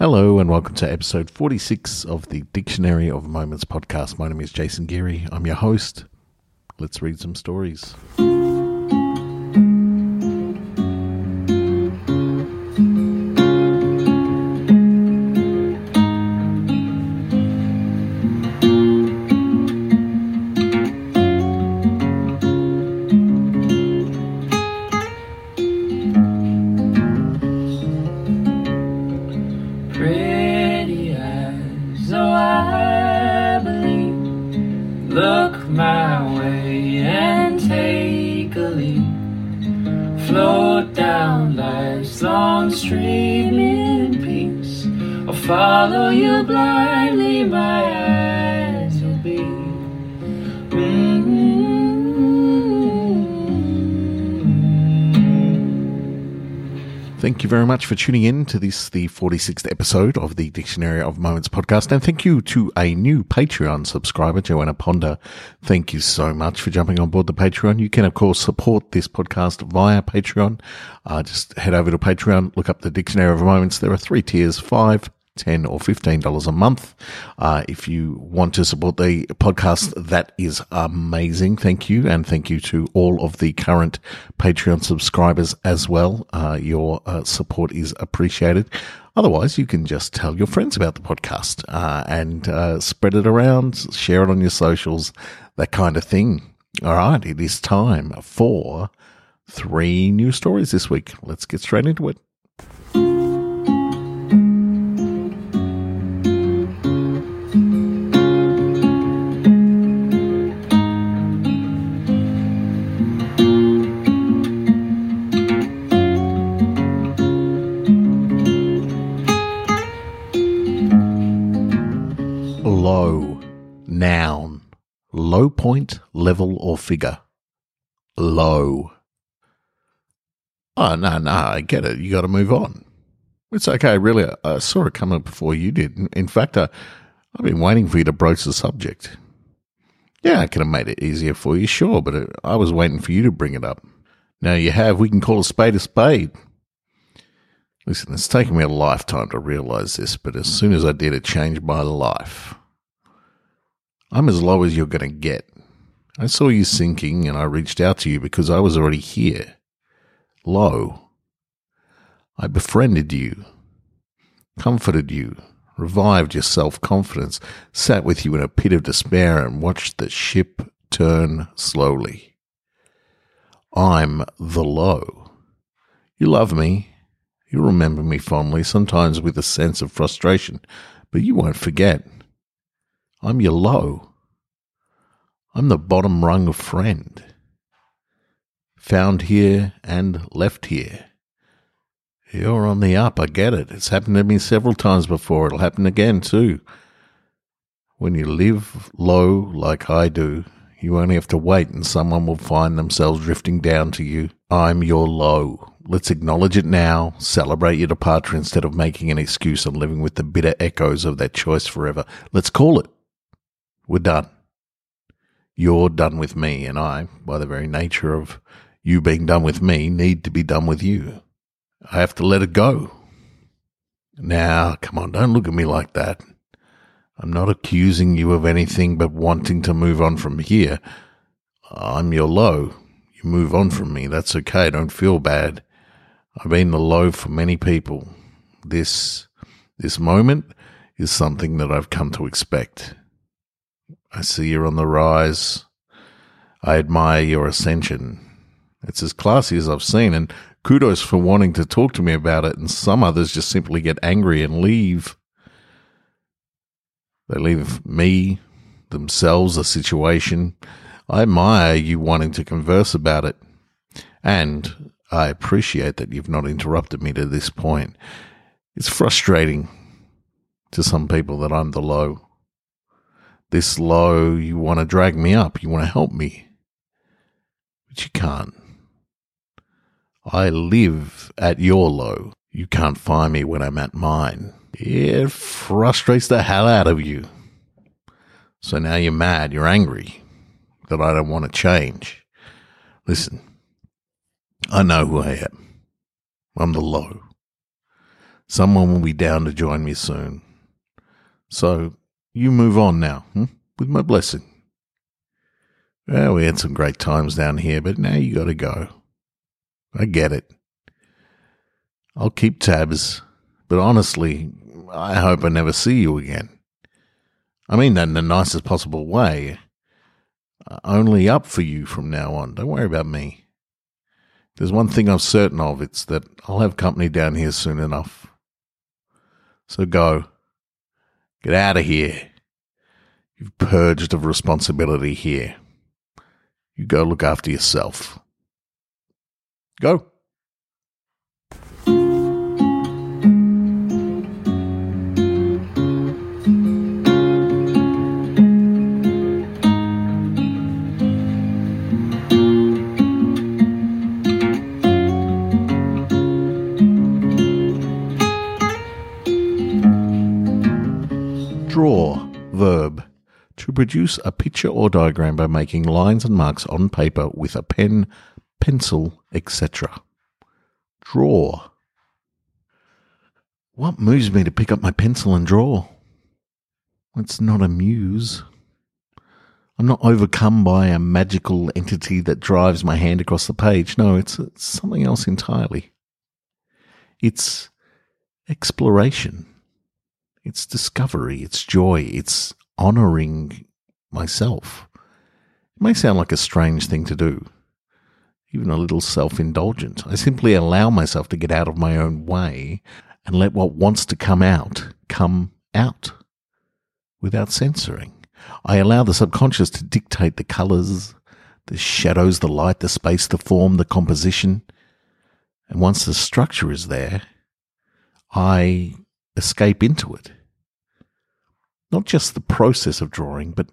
Hello and welcome to episode 46 of the Dictionary of Moments podcast. My name is Jason Geary. I'm your host. Let's read some stories. Thank you very much for tuning in to this, the 46th episode of the Dictionary of Moments podcast. And thank you to a new Patreon subscriber, Joanna Ponder. Thank you so much for jumping on board the Patreon. You can, of course, support this podcast via Patreon. Uh, just head over to Patreon, look up the Dictionary of Moments. There are three tiers, five, 10 or $15 a month. Uh, if you want to support the podcast, that is amazing. Thank you. And thank you to all of the current Patreon subscribers as well. Uh, your uh, support is appreciated. Otherwise, you can just tell your friends about the podcast uh, and uh, spread it around, share it on your socials, that kind of thing. All right, it is time for three new stories this week. Let's get straight into it. Low, noun, low point, level, or figure. Low. Oh, no, no, I get it. You got to move on. It's okay, really. I saw it coming up before you did. In fact, I, I've been waiting for you to broach the subject. Yeah, I could have made it easier for you, sure, but it, I was waiting for you to bring it up. Now you have, we can call a spade a spade. Listen, it's taken me a lifetime to realize this, but as soon as I did, it changed my life. I'm as low as you're going to get. I saw you sinking and I reached out to you because I was already here. Low. I befriended you, comforted you, revived your self confidence, sat with you in a pit of despair and watched the ship turn slowly. I'm the low. You love me. You remember me fondly, sometimes with a sense of frustration, but you won't forget. I'm your low. I'm the bottom rung of friend. Found here and left here. You're on the up, I get it. It's happened to me several times before. It'll happen again, too. When you live low like I do, you only have to wait and someone will find themselves drifting down to you. I'm your low. Let's acknowledge it now, celebrate your departure instead of making an excuse and living with the bitter echoes of that choice forever. Let's call it. We're done. You're done with me, and I, by the very nature of you being done with me, need to be done with you. I have to let it go. Now, come on, don't look at me like that. I'm not accusing you of anything but wanting to move on from here. I'm your low. You move on from me. That's okay. Don't feel bad. I've been the low for many people. This, this moment is something that I've come to expect. I see you're on the rise. I admire your ascension. It's as classy as I've seen, and kudos for wanting to talk to me about it. And some others just simply get angry and leave. They leave me, themselves, a situation. I admire you wanting to converse about it. And I appreciate that you've not interrupted me to this point. It's frustrating to some people that I'm the low. This low, you want to drag me up, you want to help me, but you can't. I live at your low. You can't find me when I'm at mine. It frustrates the hell out of you. So now you're mad, you're angry that I don't want to change. Listen, I know who I am. I'm the low. Someone will be down to join me soon. So you move on now, hmm? with my blessing. Well, we had some great times down here, but now you got to go. I get it. I'll keep tabs, but honestly, I hope I never see you again. I mean that in the nicest possible way. Only up for you from now on. Don't worry about me. There's one thing I'm certain of it's that I'll have company down here soon enough. So go. Get out of here. You've purged of responsibility here. You go look after yourself. Go. To produce a picture or diagram by making lines and marks on paper with a pen, pencil, etc. Draw. What moves me to pick up my pencil and draw? It's not a muse. I'm not overcome by a magical entity that drives my hand across the page. No, it's, it's something else entirely. It's exploration. It's discovery, it's joy, it's honoring myself. It may sound like a strange thing to do, even a little self indulgent. I simply allow myself to get out of my own way and let what wants to come out come out without censoring. I allow the subconscious to dictate the colors, the shadows, the light, the space, the form, the composition. And once the structure is there, I escape into it. Not just the process of drawing, but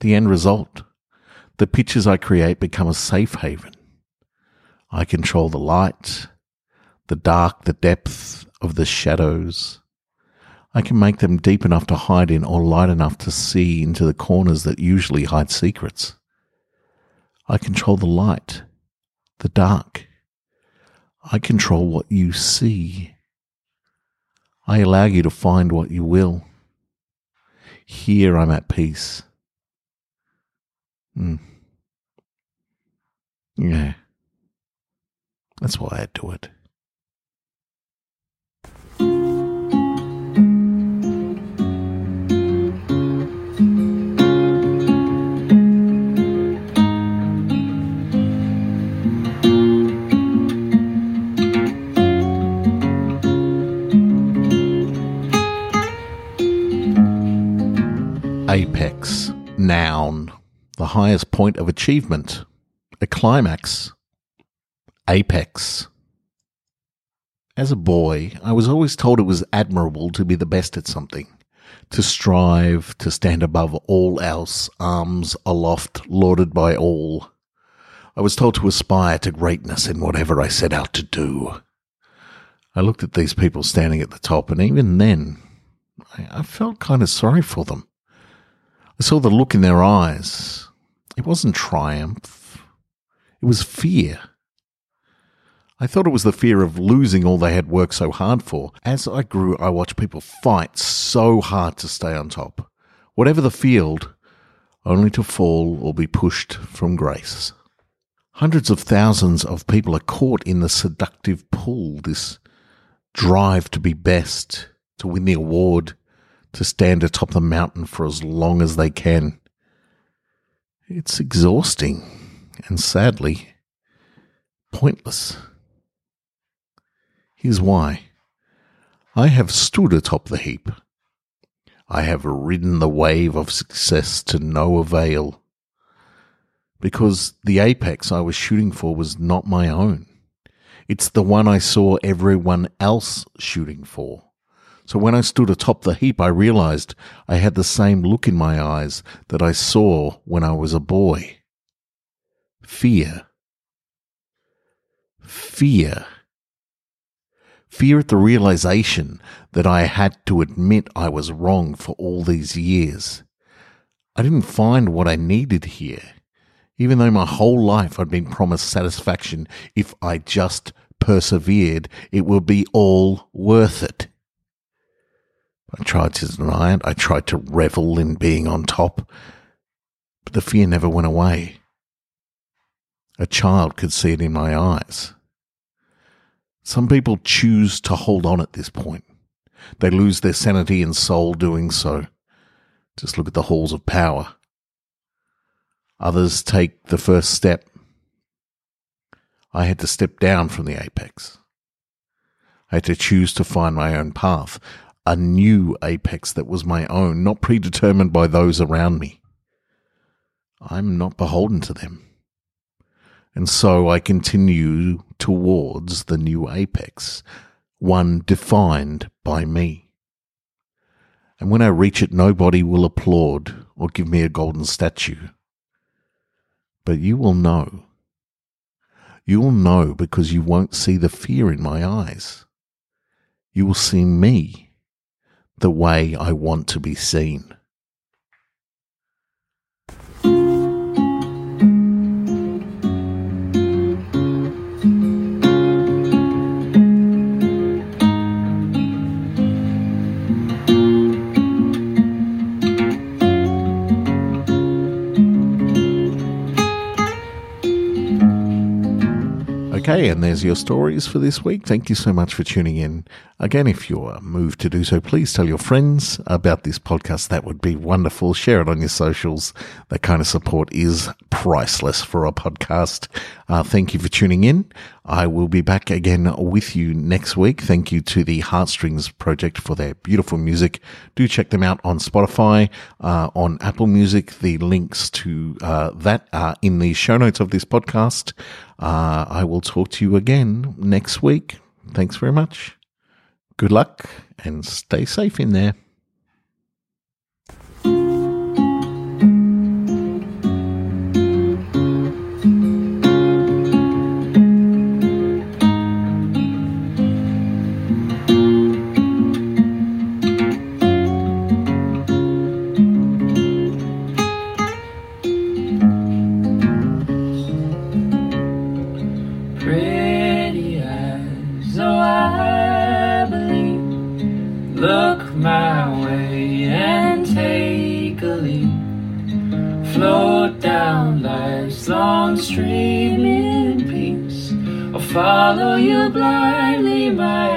the end result. The pictures I create become a safe haven. I control the light, the dark, the depth of the shadows. I can make them deep enough to hide in or light enough to see into the corners that usually hide secrets. I control the light, the dark. I control what you see. I allow you to find what you will. Here I'm at peace. Mm. Yeah. That's why I do it. Noun, the highest point of achievement, a climax, apex. As a boy, I was always told it was admirable to be the best at something, to strive, to stand above all else, arms aloft, lauded by all. I was told to aspire to greatness in whatever I set out to do. I looked at these people standing at the top, and even then, I, I felt kind of sorry for them. I saw the look in their eyes. It wasn't triumph. It was fear. I thought it was the fear of losing all they had worked so hard for. As I grew, I watched people fight so hard to stay on top. Whatever the field, only to fall or be pushed from grace. Hundreds of thousands of people are caught in the seductive pull, this drive to be best, to win the award, to stand atop the mountain for as long as they can. It's exhausting and sadly pointless. Here's why. I have stood atop the heap. I have ridden the wave of success to no avail. Because the apex I was shooting for was not my own. It's the one I saw everyone else shooting for. So when I stood atop the heap, I realized I had the same look in my eyes that I saw when I was a boy. Fear. Fear. Fear at the realization that I had to admit I was wrong for all these years. I didn't find what I needed here, even though my whole life I'd been promised satisfaction if I just persevered, it would be all worth it. I tried to deny it. I tried to revel in being on top, but the fear never went away. A child could see it in my eyes. Some people choose to hold on at this point. They lose their sanity and soul doing so. Just look at the halls of power. Others take the first step. I had to step down from the apex. I had to choose to find my own path, a new apex that was my own, not predetermined by those around me. I'm not beholden to them. And so I continue towards the new apex, one defined by me. And when I reach it, nobody will applaud or give me a golden statue. But you will know. You will know because you won't see the fear in my eyes. You will see me the way I want to be seen. Okay, and there's your stories for this week. Thank you so much for tuning in. Again, if you're moved to do so, please tell your friends about this podcast. That would be wonderful. Share it on your socials. That kind of support is priceless for a podcast. Uh, thank you for tuning in. I will be back again with you next week. Thank you to the Heartstrings Project for their beautiful music. Do check them out on Spotify, uh, on Apple Music. The links to uh, that are in the show notes of this podcast. Uh, I will talk to you again next week. Thanks very much. Good luck and stay safe in there. Float down life's long stream in peace. I'll follow you blindly, my.